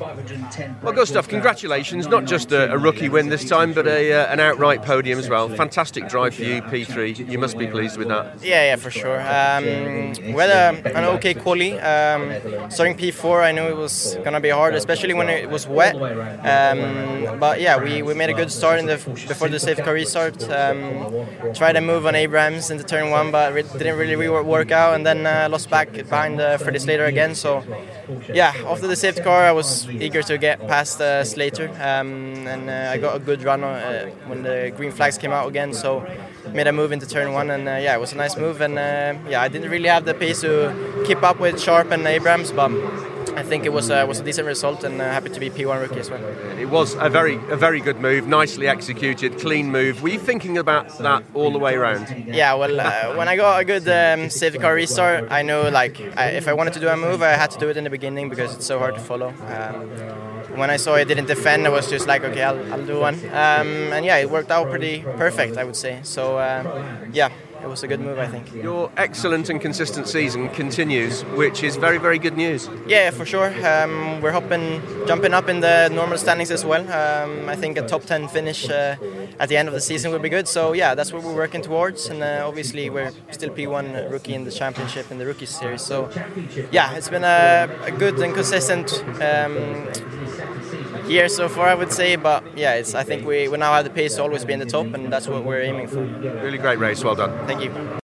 Well, good stuff. Congratulations. Not just a, a rookie win this time, but a, uh, an outright podium as well. Fantastic drive for you, P3. You must be pleased with that. Yeah, yeah, for sure. Um, we had a, an okay quali. Um, starting P4, I knew it was gonna be hard, especially when it was wet. Um, but yeah, we, we made a good start in the before the safety car restart. Um, tried a move on Abrams into turn one, but it didn't really work out, and then uh, lost back behind uh, Freddie Slater again. So yeah, after the safety car, I was eager to get past uh, Slater, um, and uh, I got a good run on, uh, when the green flags came out again. So made a move into turn one, and uh, yeah, it was a nice move. And yeah, I didn't really have the pace to keep up with Sharp and Abrams, but I think it was uh, was a decent result, and uh, happy to be P1 rookie as well. It was a very a very good move, nicely executed, clean move. Were you thinking about that all the way around? Yeah, well, uh, when I got a good um, safety car restart, I know like I, if I wanted to do a move, I had to do it in the beginning because it's so hard to follow. Um, when I saw it didn't defend, I was just like, okay, I'll, I'll do one. Um, and yeah, it worked out pretty perfect, I would say. So uh, yeah, it was a good move, I think. Your excellent and consistent season continues, which is very, very good news. Yeah, for sure. Um, we're hoping, jumping up in the normal standings as well. Um, I think a top 10 finish uh, at the end of the season would be good. So, yeah, that's what we're working towards. And uh, obviously, we're still P1 rookie in the championship in the rookie series. So, yeah, it's been a, a good and consistent. Um, year so far, I would say. But yeah, it's, I think we, we now have the pace to always be in the top, and that's what we're aiming for. Really great race. Well done. Thank you.